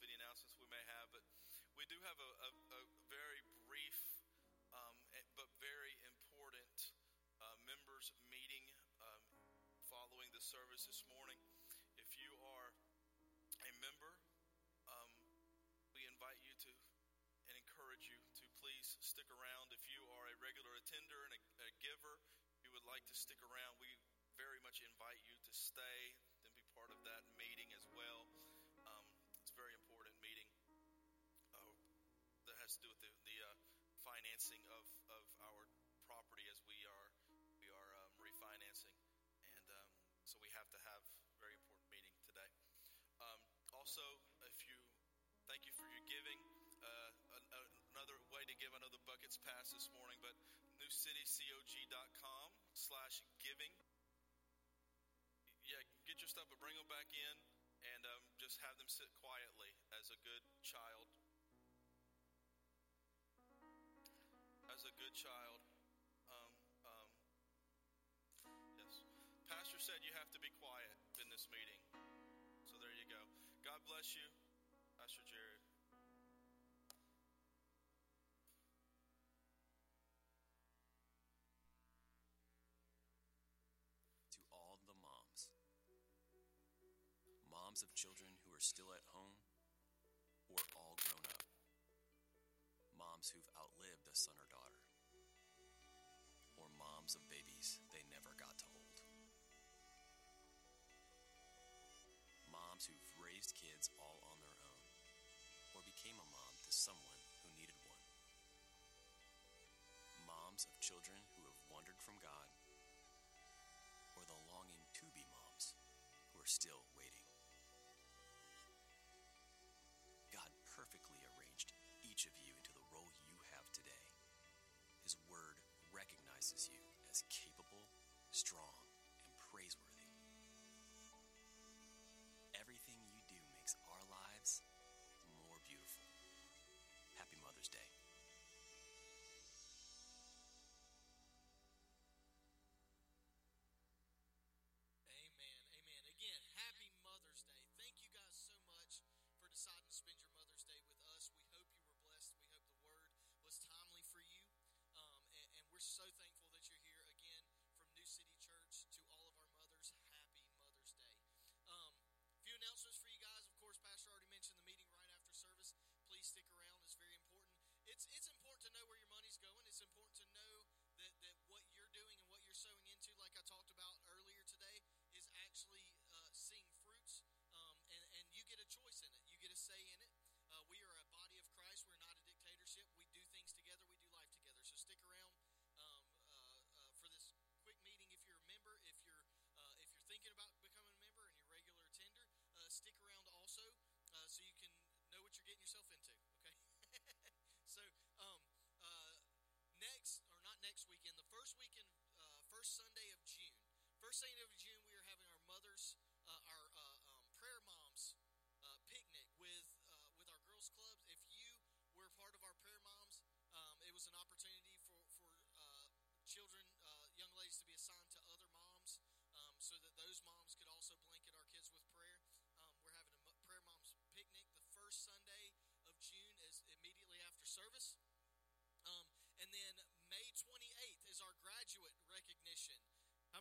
any announcements we may have, but we do have a, a, a very brief um, but very important uh, members meeting um, following the service this morning. If you are a member, um, we invite you to and encourage you to please stick around. If you are a regular attender and a, a giver, you would like to stick around. We very much invite you to stay and be part of that meeting as well. Has to do with the, the uh, financing of, of our property as we are we are um, refinancing, and um, so we have to have a very important meeting today. Um, also, if you thank you for your giving. Uh, another way to give, I know the buckets passed this morning, but newcitycog.com slash giving. Yeah, get your stuff, but bring them back in and um, just have them sit quietly as a good child as a good child. Um, um, yes. Pastor said you have to be quiet in this meeting. So there you go. God bless you, Pastor Jared. To all the moms, moms of children who are still at home or all grown up moms who've outlived a son or daughter, moms of babies they never got to hold. Moms who've raised kids all on their own, or became a mom to someone who needed one. Moms of children who have wandered from God, or the longing to be moms who are still waiting. God perfectly arranged each of you into the role you have today. His word recognizes you strong, to know where your Sunday of June,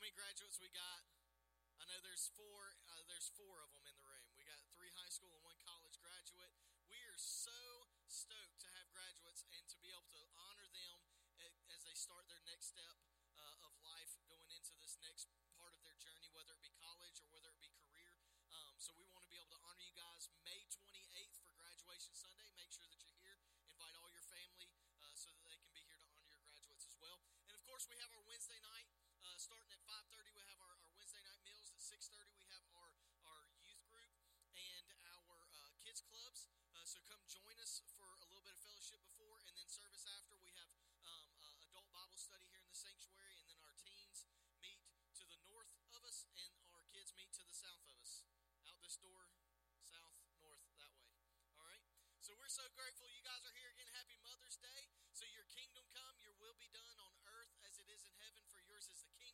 many graduates we got? I know there's four. Uh, there's four of them in the room. We got three high school and one college graduate. We are so stoked to have graduates and to be able to honor them as they start their next step starting at 5.30, we have our, our, Wednesday night meals. At 6.30, we have our, our youth group and our uh, kids clubs. Uh, so come join us for a little bit of fellowship before, and then service after. We have um, uh, adult Bible study here in the sanctuary, and then our teens meet to the north of us, and our kids meet to the south of us. Out this door, south, north, that way. All right? So we're so grateful you guys are here again. Happy Mother's Day. So your kingdom come, your will be done on earth as it is in heaven. For yours is the kingdom